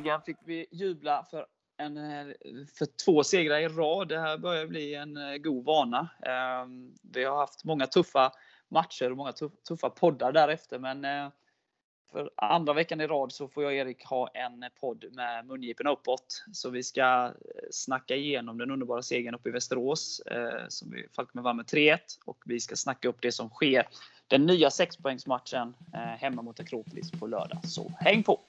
äntligen fick vi jubla för, en, eh, för två segrar i rad. Det här börjar bli en eh, god vana. Ehm, vi har haft många tuffa matcher och många tuffa poddar därefter. Men eh, för andra veckan i rad så får jag och Erik ha en podd med mungiporna uppåt. Så vi ska snacka igenom den underbara segern uppe i Västerås som vi Falkenberg vann med 3-1. Och vi ska snacka upp det som sker. Den nya sexpoängsmatchen hemma mot Akropolis på lördag. Så häng på!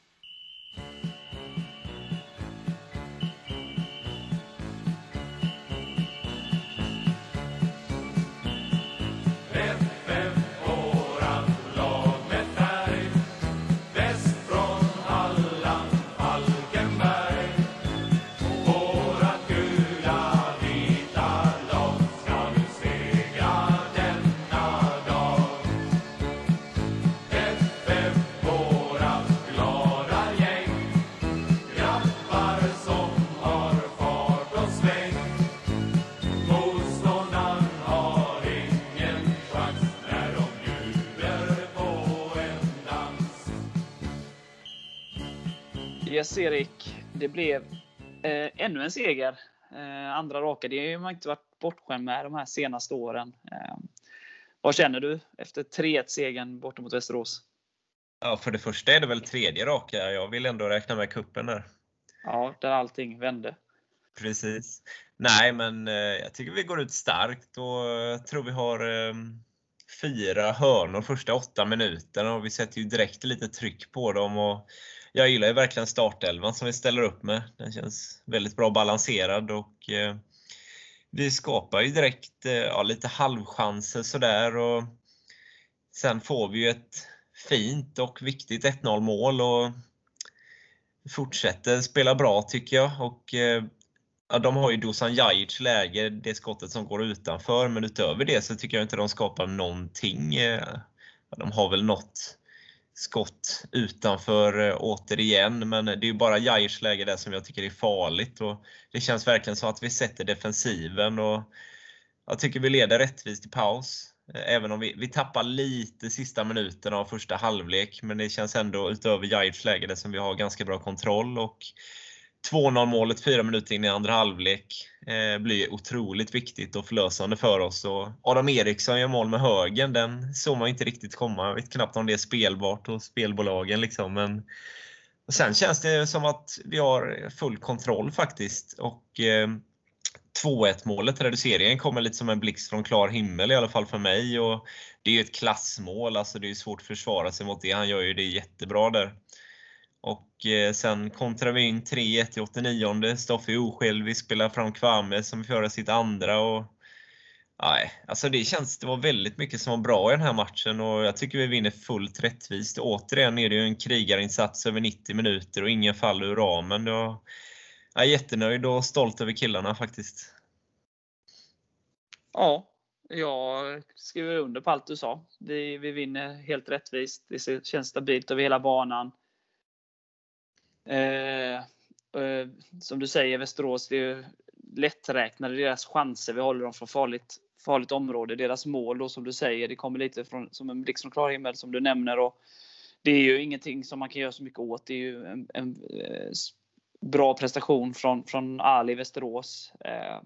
Yes Erik, det blev eh, ännu en seger. Eh, andra raka. Det har man inte varit bortskämd med de här senaste åren. Eh, vad känner du efter 3-1 segern borta mot Västerås? Ja, för det första är det väl tredje raka. Jag vill ändå räkna med kuppen där. Ja, där allting vände. Precis. Nej, men eh, jag tycker vi går ut starkt och jag tror vi har eh, fyra hörnor första åtta minuterna och vi sätter ju direkt lite tryck på dem. Och jag gillar ju verkligen startelvan som vi ställer upp med. Den känns väldigt bra balanserad och eh, vi skapar ju direkt eh, ja, lite halvchanser sådär och sen får vi ju ett fint och viktigt 1-0 mål och fortsätter spela bra tycker jag. Och, eh, ja, de har ju Dusan Jajic läge, det skottet som går utanför, men utöver det så tycker jag inte de skapar någonting. Eh, de har väl något skott utanför eh, återigen, men det är ju bara Jairs läge där som jag tycker är farligt. Och det känns verkligen så att vi sätter defensiven och jag tycker vi leder rättvist i paus. Eh, även om vi, vi tappar lite sista minuten av första halvlek, men det känns ändå utöver Jairs läge där som vi har ganska bra kontroll. Och 2-0 målet fyra minuter in i andra halvlek eh, blir otroligt viktigt och förlösande för oss. Och Adam Eriksson gör mål med högen, den såg man inte riktigt komma. Jag vet knappt om det är spelbart hos spelbolagen. Liksom. Men, och sen känns det som att vi har full kontroll faktiskt. Och eh, 2-1 målet, reduceringen, kommer lite som en blixt från klar himmel i alla fall för mig. Och det är ju ett klassmål, alltså det är svårt att försvara sig mot det. Han gör ju det jättebra där. Och eh, sen kontrar vi in 3-1 i 89. Stoffe är osjälvisk, spelar fram Kwame som får göra sitt andra. Och, nej, alltså det känns, det var väldigt mycket som var bra i den här matchen och jag tycker vi vinner fullt rättvist. Återigen är det ju en krigarinsats över 90 minuter och ingen fall ur ramen. Jag är jättenöjd och stolt över killarna faktiskt. Ja, jag skriver under på allt du sa. Vi, vi vinner helt rättvist. Det känns stabilt över hela banan. Eh, eh, som du säger, Västerås, det är lätträknade deras chanser. Vi håller dem från farligt, farligt område. Deras mål då, som du säger, det kommer lite från, som en blixt från klar himmel som du nämner. Och det är ju ingenting som man kan göra så mycket åt. Det är ju en, en eh, bra prestation från, från Ali Västerås. Eh,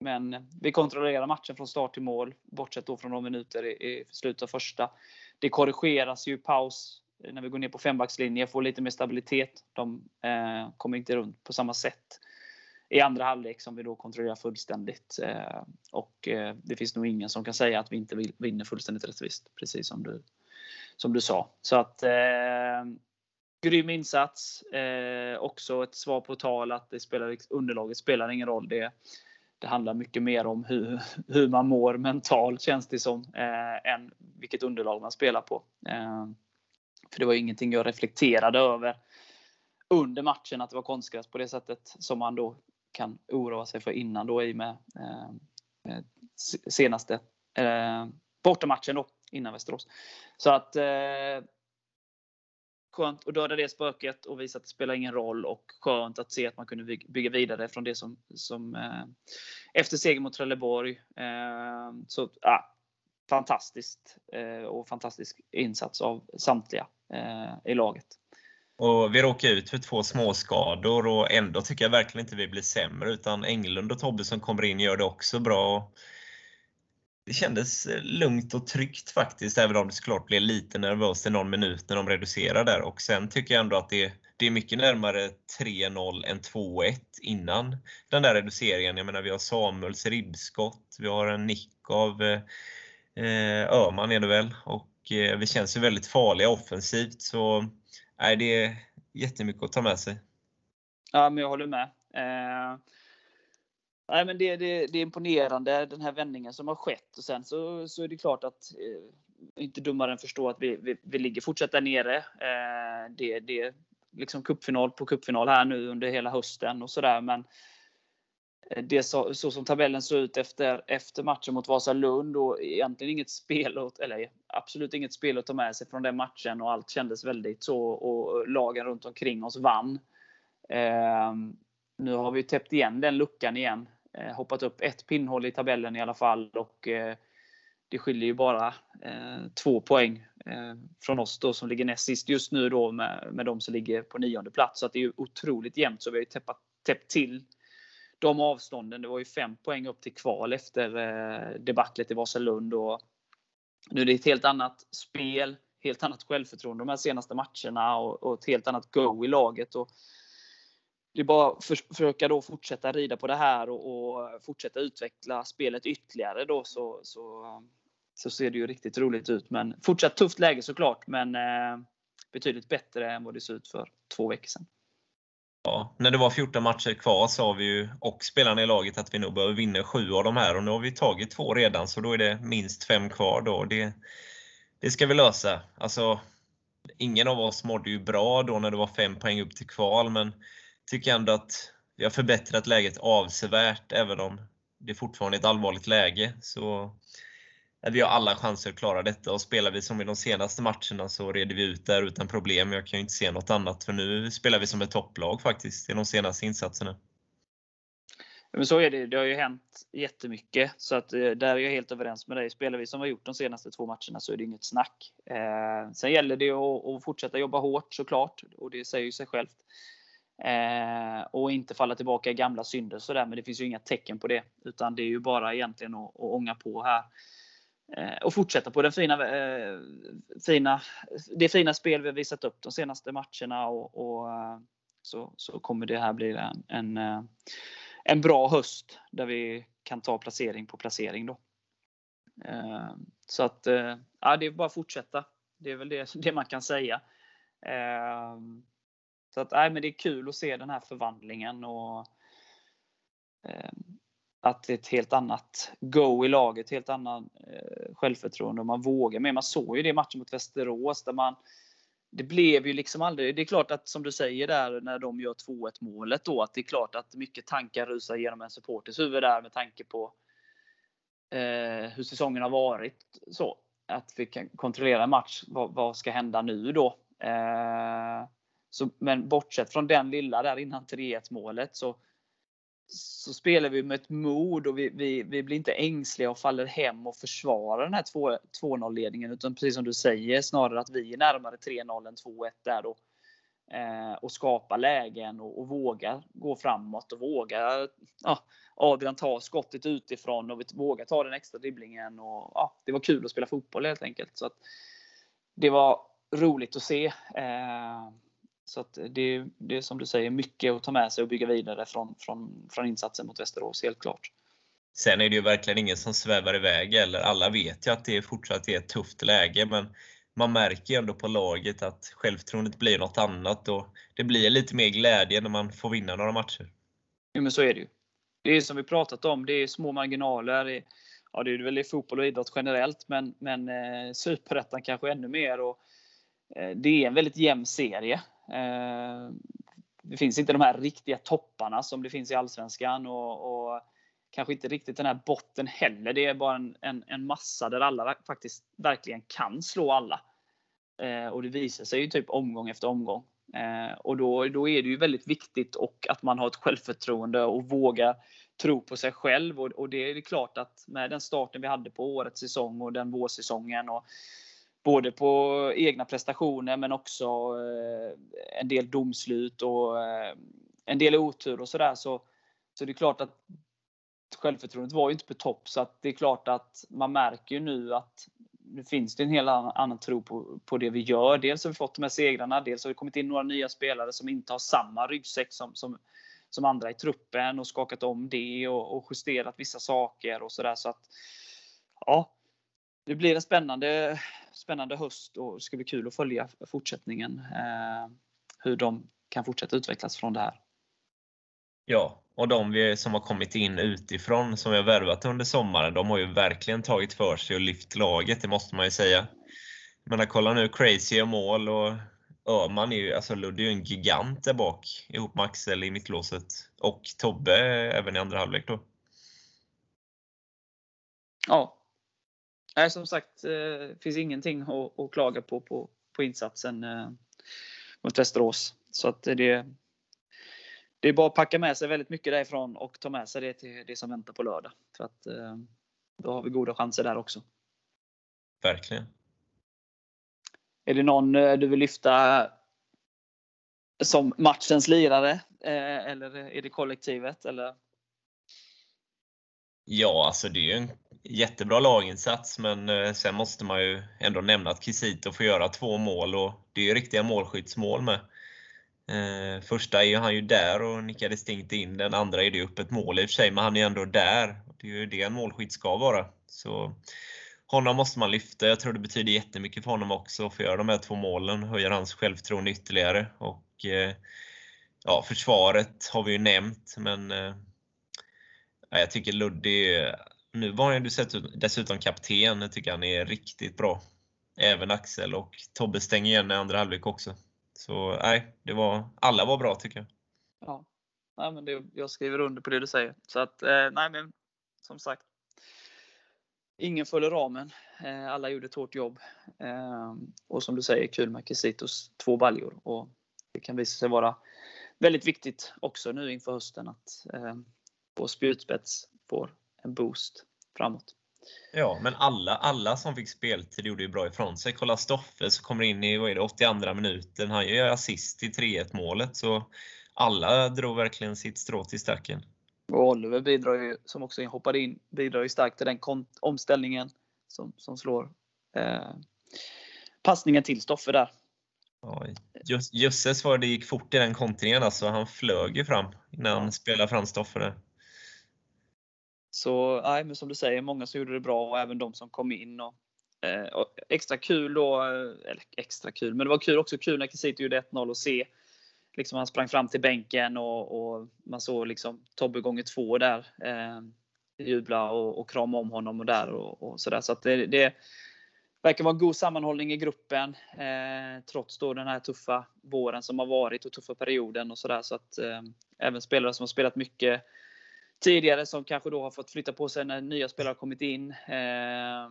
men vi kontrollerar matchen från start till mål, bortsett då från några minuter i, i slutet av första. Det korrigeras ju i paus när vi går ner på fembackslinje, får lite mer stabilitet. De eh, kommer inte runt på samma sätt i andra halvlek som vi då kontrollerar fullständigt. Eh, och eh, det finns nog ingen som kan säga att vi inte vinner fullständigt rättvist, precis som du, som du sa. Så att eh, grym insats. Eh, också ett svar på tal att det spelar, underlaget spelar ingen roll. Det, det handlar mycket mer om hur, hur man mår mentalt känns det som, eh, än vilket underlag man spelar på. Eh, för det var ingenting jag reflekterade över under matchen att det var konstgräs på det sättet som man då kan oroa sig för innan då i med eh, eh senaste eh, bortamatchen då innan Västerås. Så att eh, skönt att döda det spöket och visa att det spelar ingen roll och skönt att se att man kunde bygga vidare från det som, som eh, efter seger mot Trelleborg. Eh, så ah, fantastiskt eh, och fantastisk insats av samtliga eh, i laget. Och vi råkar ut för två småskador och ändå tycker jag verkligen inte vi blir sämre utan Englund och Tobbe som kommer in gör det också bra. Det kändes eh, lugnt och tryggt faktiskt, även om det såklart blev lite nervöst i någon minut när de reducerar där. Och sen tycker jag ändå att det, det är mycket närmare 3-0 än 2-1 innan den där reduceringen. Jag menar, vi har Samuels ribbskott, vi har en nick av eh, eh, Öhman är det väl, och eh, vi känns ju väldigt farliga offensivt. Så nej, det är jättemycket att ta med sig. Ja, men jag håller med. Eh, nej, men det, det, det, är imponerande den här vändningen som har skett och sen så, så är det klart att eh, inte dummare än förstå att vi, vi, vi ligger fortsatt där nere. Eh, det, det liksom cupfinal på cupfinal här nu under hela hösten och sådär. Men Eh, det så, så, som tabellen såg ut efter, efter matchen mot Vasalund och egentligen inget spel, att, eller absolut inget spel att ta med sig från den matchen och allt kändes väldigt så och lagen runt omkring oss vann. Eh, nu har vi täppt igen den luckan igen. Eh, hoppat upp ett pinnhål i tabellen i alla fall och eh, det skiljer ju bara eh, två poäng eh, från oss då som ligger näst sist just nu då med, med de som ligger på nionde plats. Så att det är ju otroligt jämnt. Så vi har ju täppat, täppt till de avstånden. Det var ju fem poäng upp till kval efter eh, debaclet i Vasalund. Och nu är det ett helt annat spel, helt annat självförtroende de här senaste matcherna och, och ett helt annat go i laget. Och det är bara att för, försöka då fortsätta rida på det här och, och, fortsätta utveckla spelet ytterligare då så, så, så ser det ju riktigt roligt ut. Men fortsatt tufft läge såklart, men eh, betydligt bättre än vad det såg ut för två veckor sedan. Ja, när det var 14 matcher kvar sa vi ju, och spelarna i laget, att vi nog behöver vinna sju av de här och nu har vi tagit två redan så då är det minst fem kvar då. Det, det ska vi lösa. Alltså, ingen av oss mådde ju bra då när det var fem poäng upp till kval, men tycker ändå att vi har förbättrat läget avsevärt, även om det fortfarande är ett allvarligt läge. Så vi har alla chanser att klara detta och spelar vi som i de senaste matcherna så reder vi ut där utan problem. Jag kan ju inte se något annat för nu spelar vi som ett topplag faktiskt i de senaste insatserna. Men så är det. Det har ju hänt jättemycket. Så att eh, där är jag helt överens med dig. Spelar vi som vi har gjort de senaste två matcherna så är det inget snack. Eh, sen gäller det att, att fortsätta jobba hårt såklart. Och det säger ju sig självt. Eh, och inte falla tillbaka i gamla synder sådär. Men det finns ju inga tecken på det. Utan det är ju bara egentligen att, att ånga på här. Eh, och fortsätta på den fina, eh, fina, det fina spel vi har visat upp de senaste matcherna. Och, och eh, så, så kommer det här bli en, en, eh, en bra höst där vi kan ta placering på placering. Då. Eh, så att ja, det är bara att fortsätta. Det är väl det, det man kan säga. Så att, nej, men det är kul att se den här förvandlingen och att det är ett helt annat go i laget, helt annat eh, självförtroende och man vågar mer. Man såg ju det i matchen mot Västerås där man det blev ju liksom aldrig, det är klart att som du säger där när de gör 2-1 målet då, att det är klart att mycket tankar rusar genom en supporters huvud där med tanke på eh, hur säsongen har varit. Så Att vi kan kontrollera en match, vad, vad ska hända nu då? Eh, så, men bortsett från den lilla där innan 3-1 målet så, så spelar vi med ett mod och vi, vi, vi blir inte ängsliga och faller hem och försvarar den här 2-0 ledningen. Utan precis som du säger, snarare att vi är närmare 3-0 än 2-1 där då. Eh, och skapar lägen och, och vågar gå framåt och vågar ja, Adrian ta skottet utifrån och vi vågar ta den extra dribblingen. Och, ja, det var kul att spela fotboll helt enkelt. Så att, det var roligt att se. Eh, så det, det är som du säger mycket att ta med sig och bygga vidare från, från, från insatsen mot Västerås, helt klart. Sen är det ju verkligen ingen som svävar iväg eller alla vet ju att det fortsatt är ett tufft läge men man märker ju ändå på laget att självförtroendet blir något annat och det blir lite mer glädje när man får vinna några matcher. Ja men så är det ju. Det är som vi pratat om, det är små marginaler. Ja, det är väl i fotboll och idrott generellt men, men eh, Superettan kanske ännu mer. Och, eh, det är en väldigt jämn serie. Eh, det finns inte de här riktiga topparna som det finns i Allsvenskan. Och, och kanske inte riktigt den här botten heller. Det är bara en, en, en massa där alla faktiskt verkligen kan slå alla. Eh, och det visar sig ju typ omgång efter omgång. Eh, och då, då är det ju väldigt viktigt och att man har ett självförtroende och vågar tro på sig själv. Och, och det är klart att med den starten vi hade på årets säsong och den vårsäsongen och både på egna prestationer men också eh, en del domslut och eh, en del otur och sådär. Så, så det är klart att självförtroendet var ju inte på topp. Så att det är klart att man märker ju nu att nu finns det en helt annan tro på, på det vi gör. Dels har vi fått de här segrarna, dels har det kommit in några nya spelare som inte har samma ryggsäck som, som, som andra i truppen och skakat om det och, och justerat vissa saker och sådär. Så att ja, det blir en spännande, spännande höst och det ska bli kul att följa fortsättningen. Eh, hur de kan fortsätta utvecklas från det här. Ja, och de som har kommit in utifrån, som vi har värvat under sommaren, de har ju verkligen tagit för sig och lyft laget, det måste man ju säga. Men kolla nu, Crazy och mål och Öhman är ju, alltså Ludde är ju en gigant där bak ihop med Axel i mittlåset. Och Tobbe även i andra halvlek då. Ja. Nej, som sagt, det eh, finns ingenting att, att klaga på, på på insatsen eh, mot Västerås. Så att det, det är bara att packa med sig väldigt mycket därifrån och ta med sig det till det som väntar på lördag. För att eh, då har vi goda chanser där också. Verkligen. Är det någon du vill lyfta som matchens lirare? Eller är det kollektivet? Eller? Ja, alltså det är ju en jättebra laginsats, men eh, sen måste man ju ändå nämna att Kisito får göra två mål och det är ju riktiga målskyddsmål med. Eh, första är han ju där och nickar distinkt in. Den andra är det ju öppet mål i och för sig, men han är ändå där. Det är ju det en målskytt ska vara. Så honom måste man lyfta. Jag tror det betyder jättemycket för honom också att få göra de här två målen. Höjer hans självförtroende ytterligare. Och, eh, ja, försvaret har vi ju nämnt, men jag tycker Ludde nu var han ju dessutom kapten. Jag tycker han är riktigt bra. Även Axel och Tobbe stänger igen i andra halvlek också. Så nej, det var, alla var bra tycker jag. Ja, nej, men det, jag skriver under på det du säger. Så att, eh, nej men som sagt. Ingen följer ramen. Eh, alla gjorde ett hårt jobb. Eh, och som du säger, kul med Kisitos två baljor. Och det kan visa sig vara väldigt viktigt också nu inför hösten att eh, vår spjutspets får en boost framåt. Ja, men alla, alla som fick speltid gjorde ju bra ifrån sig. Kolla Stoffe som kommer in i vad är det, 82 minuten. Han gör assist i 3-1 målet. Så alla drog verkligen sitt strå till stacken. Och Oliver bidrar ju, som också hoppade in, bidrar ju starkt till den omställningen som, som slår eh, passningen till Stoffe där. Ja, jösses vad det gick fort i den kontringen alltså. Han flög ju fram när han ja. spelade fram Stoffe där. Så nej, men som du säger, många som gjorde det bra och även de som kom in. Och, eh, och extra kul då, eh, eller extra kul, men det var kul också kul när Kisito gjorde 1-0 och se liksom han sprang fram till bänken och, och man såg liksom Tobbe gånger två där. Eh, jubla och, och krama om honom och där och, och sådär. Så att det, det verkar vara en god sammanhållning i gruppen. Eh, trots då den här tuffa våren som har varit och tuffa perioden och sådär. Så att eh, även spelare som har spelat mycket tidigare som kanske då har fått flytta på sig när nya spelare har kommit in. Eh,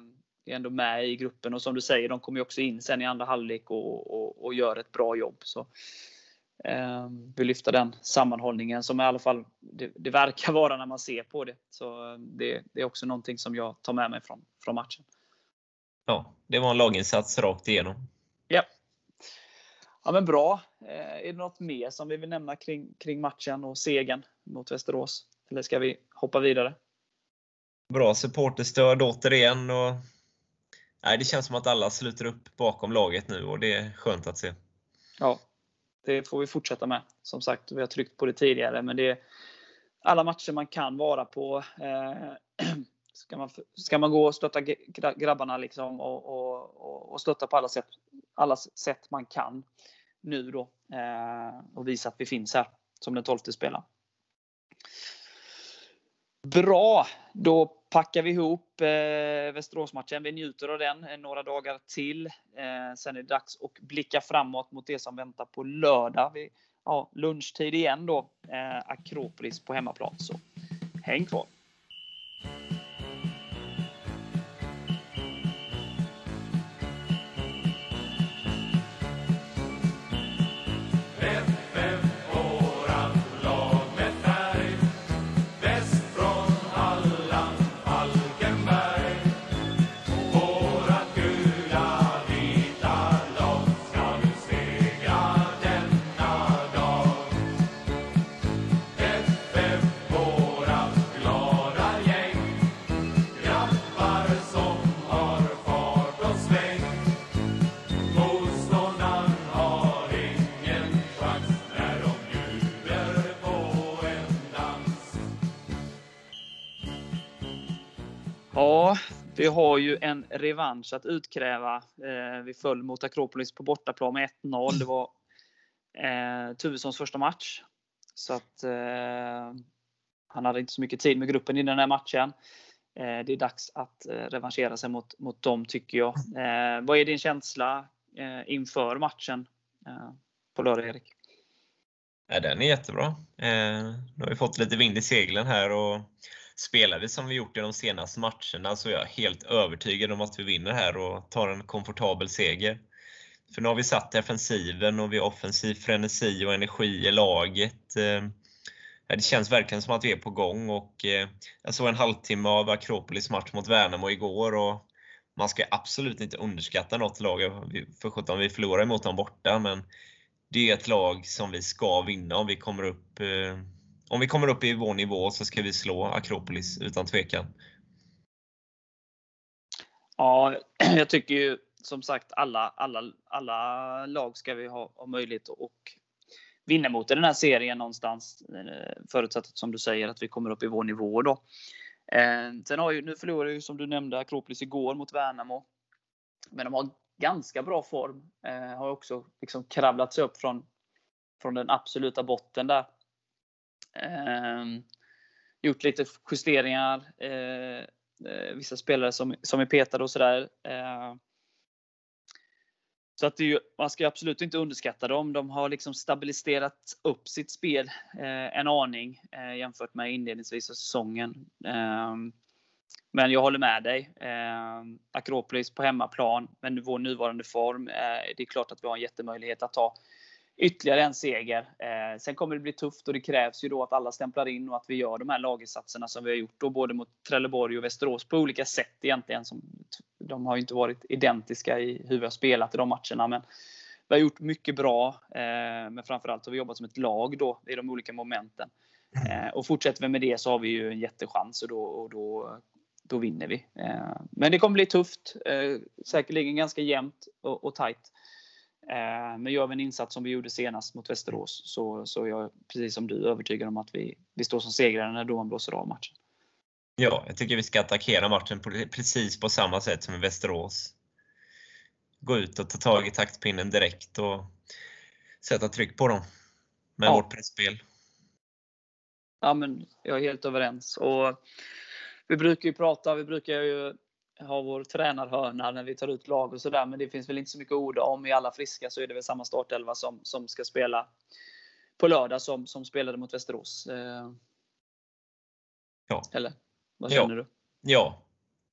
är ändå med i gruppen och som du säger, de kommer ju också in sen i andra halvlek och, och, och gör ett bra jobb. Så, eh, vi lyfter den sammanhållningen som i alla fall det, det, verkar vara när man ser på det. Så eh, det, det, är också någonting som jag tar med mig från, från matchen. Ja, det var en laginsats rakt igenom. Ja. Ja men bra. Eh, är det något mer som vi vill nämna kring, kring matchen och segern mot Västerås? Eller ska vi hoppa vidare? Bra supporterstöd återigen. Och, nej, det känns som att alla sluter upp bakom laget nu och det är skönt att se. Ja, det får vi fortsätta med. Som sagt, vi har tryckt på det tidigare, men det är alla matcher man kan vara på. Eh, ska, man, ska man gå och stötta grabbarna liksom och, och, och stötta på alla sätt, alla sätt man kan nu då eh, och visa att vi finns här som den 12 spelaren. Bra! Då packar vi ihop eh, Västeråsmatchen. Vi njuter av den eh, några dagar till. Eh, sen är det dags att blicka framåt mot det som väntar på lördag. Vi, ja, lunchtid igen då. Eh, Akropolis på hemmaplan. Så häng kvar! Vi har ju en revansch att utkräva. Eh, vi föll mot Akropolis på bortaplan med 1-0. Det var eh, Tuvessons första match. Så att eh, han hade inte så mycket tid med gruppen i den här matchen. Eh, det är dags att eh, revanschera sig mot, mot dem tycker jag. Eh, vad är din känsla eh, inför matchen eh, på lördag Erik? Ja, den är jättebra. Eh, nu har vi fått lite vind i seglen här och spelar vi som vi gjort i de senaste matcherna så är jag helt övertygad om att vi vinner här och tar en komfortabel seger. För nu har vi satt defensiven och vi har offensiv frenesi och energi i laget. Eh, det känns verkligen som att vi är på gång och eh, jag såg en halvtimme av Akropolis match mot Värnamo igår och man ska absolut inte underskatta något lag. För sjutton, vi förlorar mot dem borta men det är ett lag som vi ska vinna om vi kommer upp eh, om vi kommer upp i vår nivå så ska vi slå Akropolis utan tvekan. Ja, jag tycker ju som sagt alla, alla, alla lag ska vi ha, ha möjlighet att vinna mot i den här serien någonstans. Eh, förutsatt som du säger att vi kommer upp i vår nivå då. Eh, sen har ju, nu förlorade ju som du nämnde Akropolis igår mot Värnamo. Men de har ganska bra form. Eh, har också liksom kravlat sig upp från, från den absoluta botten där. Eh, gjort lite justeringar. Eh, eh, vissa spelare som, som är petade och sådär. Ehm, så att det, man ska absolut inte underskatta dem. De har liksom stabiliserat upp sitt spel eh, en aning eh, jämfört med inledningsvis av säsongen. Eh, men jag håller med dig. Eh, Akropolis på hemmaplan, men vår nuvarande form. Eh, det är klart att vi har en jättemöjlighet att ta ytterligare en seger. Eh, sen kommer det bli tufft och det krävs ju då att alla stämplar in och att vi gör de här laginsatserna som vi har gjort då, både mot Trelleborg och Västerås på olika sätt egentligen. Som, de har ju inte varit identiska i hur vi har spelat i de matcherna. Men vi har gjort mycket bra, eh, men framförallt har vi jobbat som ett lag då i de olika momenten. Eh, och fortsätter vi med det så har vi ju en jättechans och då, och då, då vinner vi. Eh, men det kommer bli tufft. Eh, säkerligen ganska jämnt och, och tajt. Eh, men gör vi en insats som vi gjorde senast mot Västerås så, så är jag precis som du övertygad om att vi, vi står som segrare när domaren blåser av matchen. Ja, jag tycker vi ska attackera matchen på, precis på samma sätt som i Västerås. Gå ut och ta tag i taktpinnen direkt och sätta tryck på dem med ja. vårt pressspel. Ja, men jag är helt överens. Och vi brukar ju prata, vi brukar ju ha vår tränarhörna när vi tar ut lag och sådär. Men det finns väl inte så mycket ord om. I alla friska så är det väl samma startelva som, som ska spela på lördag som, som spelade mot Västerås. Eh, ja. Eller? Vad känner ja. du? Ja.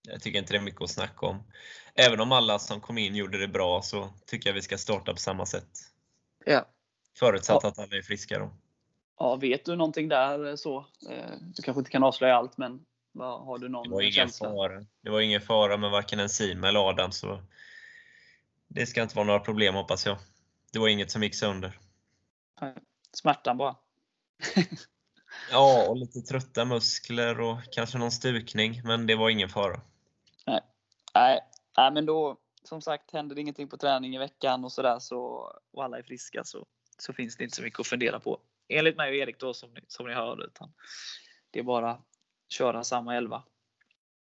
Jag tycker inte det är mycket att snacka om. Även om alla som kom in gjorde det bra så tycker jag vi ska starta på samma sätt. Ja. Förutsatt ja. att alla är friska då. Ja, vet du någonting där så? Eh, du kanske inte kan avslöja allt, men har du någon det var ingen fara. Det var ingen fara med varken Enzim eller Adam, så det ska inte vara några problem hoppas jag. Det var inget som gick sönder. Smärtan bara? ja, och lite trötta muskler och kanske någon stukning, men det var ingen fara. Nej, Nej. Nej men då, som sagt, händer det ingenting på träning i veckan och sådär så, och alla är friska så, så finns det inte så mycket att fundera på. Enligt mig och Erik då som ni, som ni hör. Utan det är bara köra samma elva.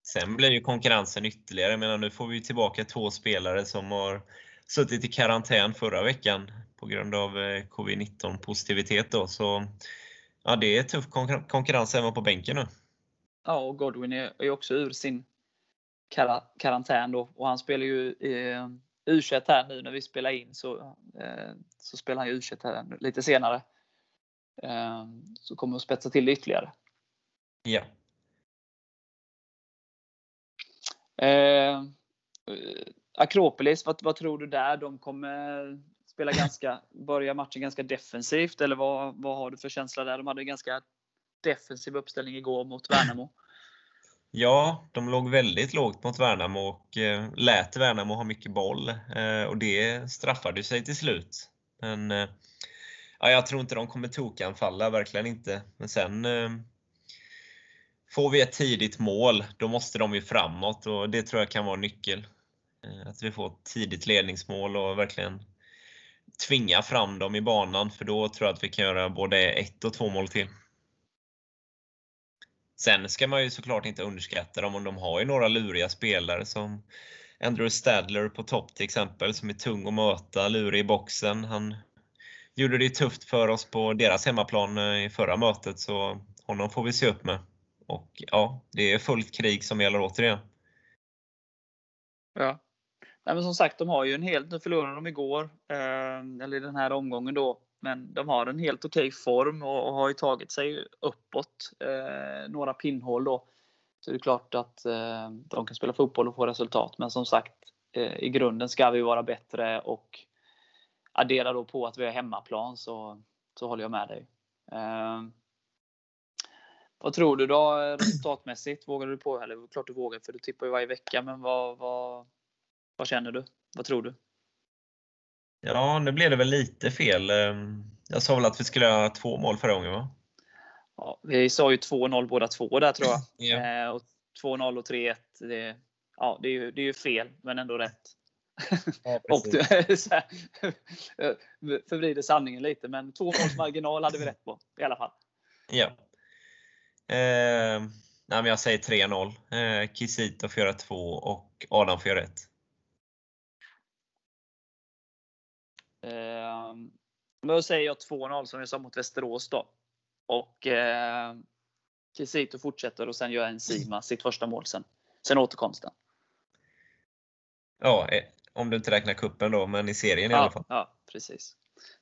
Sen blir ju konkurrensen ytterligare. Jag menar, nu får vi tillbaka två spelare som har suttit i karantän förra veckan på grund av eh, covid-19 positivitet. Då. Så, ja, det är tuff konkurrens även på bänken nu. Ja, och Godwin är också ur sin karantän då och han spelar ju eh, u här nu när vi spelar in så, eh, så spelar han ju u här lite senare. Eh, så kommer att spetsa till det ytterligare. Ja. Eh, Akropolis, vad, vad, tror du där? De kommer spela ganska, börja matchen ganska defensivt eller vad, vad har du för känsla där? De hade en ganska defensiv uppställning igår mot Värnamo. Ja, de låg väldigt lågt mot Värnamo och eh, lät Värnamo ha mycket boll eh, och det straffade sig till slut. Men eh, ja, jag tror inte de kommer tokanfalla, verkligen inte. Men sen eh, Får vi ett tidigt mål, då måste de ju framåt och det tror jag kan vara nyckel. Eh, att vi får ett tidigt ledningsmål och verkligen tvinga fram dem i banan, för då tror jag att vi kan göra både ett och två mål till. Sen ska man ju såklart inte underskatta dem. och De har ju några luriga spelare som Andrew Stadler på topp till exempel, som är tung att möta, lurig i boxen. Han gjorde det tufft för oss på deras hemmaplan eh, i förra mötet, så honom får vi se upp med. Och ja, det är fullt krig som gäller återigen. Ja. Nej, men som sagt, de har ju en helt, nu förlorade de igår, eh, eller i den här omgången då, men de har en helt okej form och, och har ju tagit sig uppåt eh, några pinnhål då. Så det är klart att eh, de kan spela fotboll och få resultat. Men som sagt, eh, i grunden ska vi vara bättre och addera då på att vi har hemmaplan så, så håller jag med dig. Eh, Eh, vad tror du då resultatmässigt? Vågar du på? Eller klart du vågar för du tippar ju varje vecka. Men vad, vad, vad känner du? Vad tror du? Ja, nu blev det väl lite fel. Ehm, jag sa väl att vi skulle ha två mål förra gången va? Ja, vi sa ju 2-0 båda två där tror jag. Och 2-0 och 3-1. Det, ja, det, är ju, det är ju fel, men ändå rätt. Ja, Förvrider sanningen lite, men två måls marginal hade vi rätt på i alla fall. Ja. Eh, nej, men jag säger 3-0. Eh, Kisito får göra 2 och Adam får göra 1. Eh, då säger jag 2-0 som vi sa mot Västerås då. Och eh, Kisito fortsätter och sen gör en Sima sitt första mål sen. Sen återkomsten. Ja, eh, om du inte räknar kuppen då, men i serien ja, i alla fall. Ja, precis.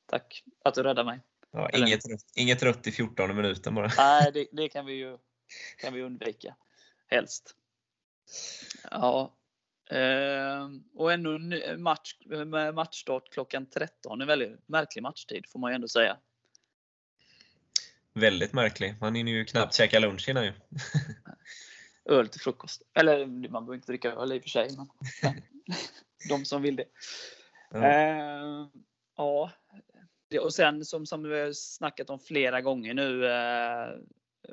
Tack att du räddade mig. Ja, inget, rött, inget rött i 14 minuten bara. Nej, det, det, kan vi ju kan vi undvika. Helst. Ja. Eh, och ännu en match, matchstart klockan 13. En väldigt märklig matchtid får man ju ändå säga. Väldigt märklig. Man hinner ju knappt käka lunch innan ju. öl till frukost. Eller man behöver inte dricka öl i och för sig. Men, de som vill det. Ja. Eh, ja. Och sen som, som vi har snackat om flera gånger nu. Eh,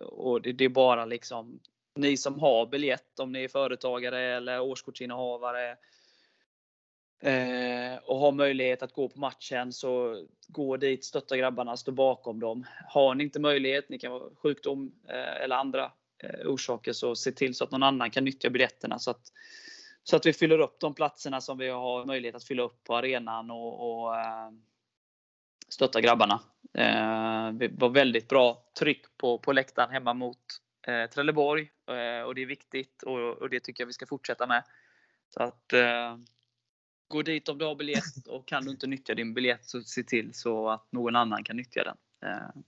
och det, det, är bara liksom ni som har biljett, om ni är företagare eller årskortsinnehavare eh, och har möjlighet att gå på matchen så gå dit, stötta grabbarna, stå bakom dem. Har ni inte möjlighet, ni kan vara sjukdom eh, eller andra eh, orsaker, så se till så att någon annan kan nyttja biljetterna så att, så att vi fyller upp de platserna som vi har möjlighet att fylla upp på arenan och, och eh, stötta grabbarna. Eh, det var väldigt bra tryck på, på läktaren hemma mot eh, Trelleborg eh, och det är viktigt och, det tycker jag vi ska fortsätta med. Så att eh, Gå dit om du har biljett och kan du inte nyttja din biljett så se till så att någon annan kan nyttja den. Eh,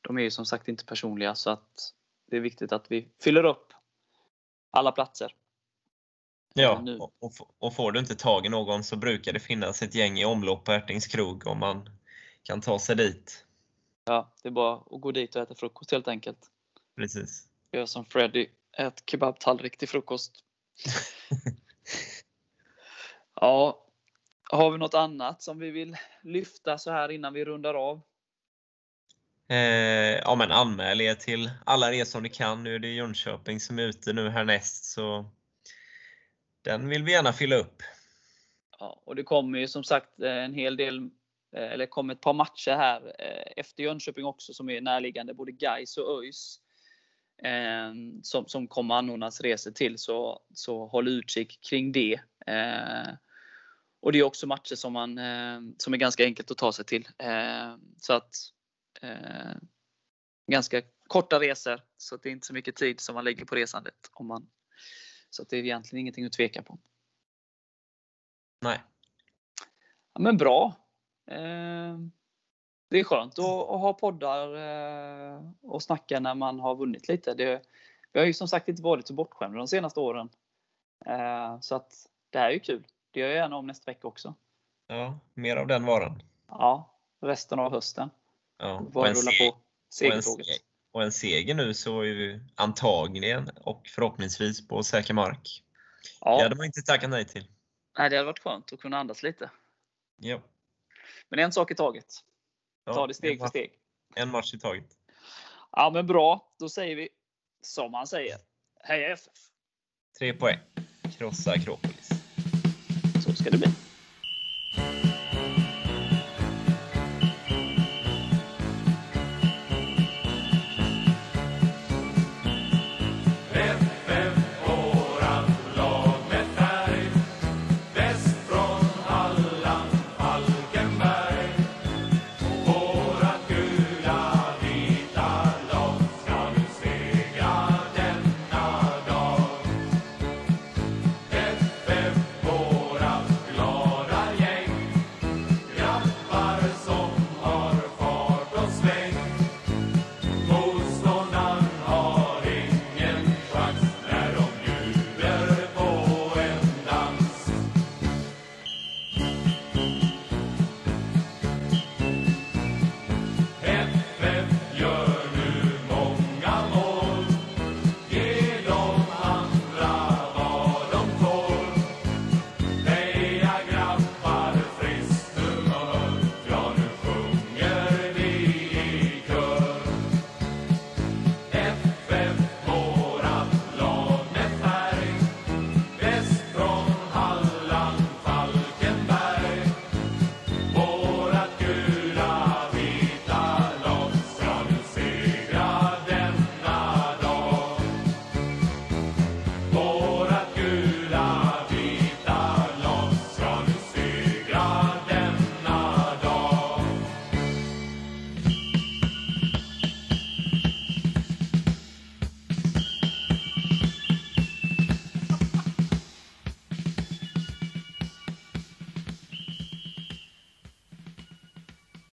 de är ju som sagt inte personliga så att det är viktigt att vi fyller upp alla platser. Ja, och, och får du inte tag i någon så brukar det finnas ett gäng i omlopp på Ärtings krog om man kan ta sig dit. Ja, det är bara att gå dit och äta frukost helt enkelt. Precis. Gör som Freddy, ät kebabtallrik till frukost. Ja, har vi något annat som vi vill lyfta så här innan vi rundar av? Eh, ja men anmäl er till alla resor ni kan. Nu är det Jönköping som är ute nu härnäst så den vill vi gärna fylla upp. Ja, och det kommer ju som sagt en hel del, eh, eller kommer ett par matcher här eh, efter Jönköping också som är närliggande, både Gais och ÖIS. Eh, som, som kommer anordnas resor till så, så håll utkik kring det. Och det är också matcher som, man, eh, som är ganska enkelt att ta sig till. Eh, så att eh, ganska korta resor, så det är inte så mycket tid som man lägger på resandet. Om man, så det är egentligen ingenting att tveka på. Nej. Ja, men bra. Det är skönt att, att ha poddar och snacka när man har vunnit lite. Det, vi har ju som sagt inte varit så bortskämda de senaste åren. Så att det här är ju kul. Det gör jag gärna om nästa vecka också. Ja, mer av den varan. Ja, resten av hösten. Ja, en seg på segertåget. Och, och en seger nu så är vi antagligen och förhoppningsvis på säker mark. Ja. Det hade man inte tackat nej till. Nej, det hade varit skönt att kunna andas lite. Ja. Men en sak i taget. Ja, Ta det steg för steg. En match i taget. Ja, men bra. Då säger vi som man säger. Heja FF! Tre poäng. Krossa Akropolis ska det bli.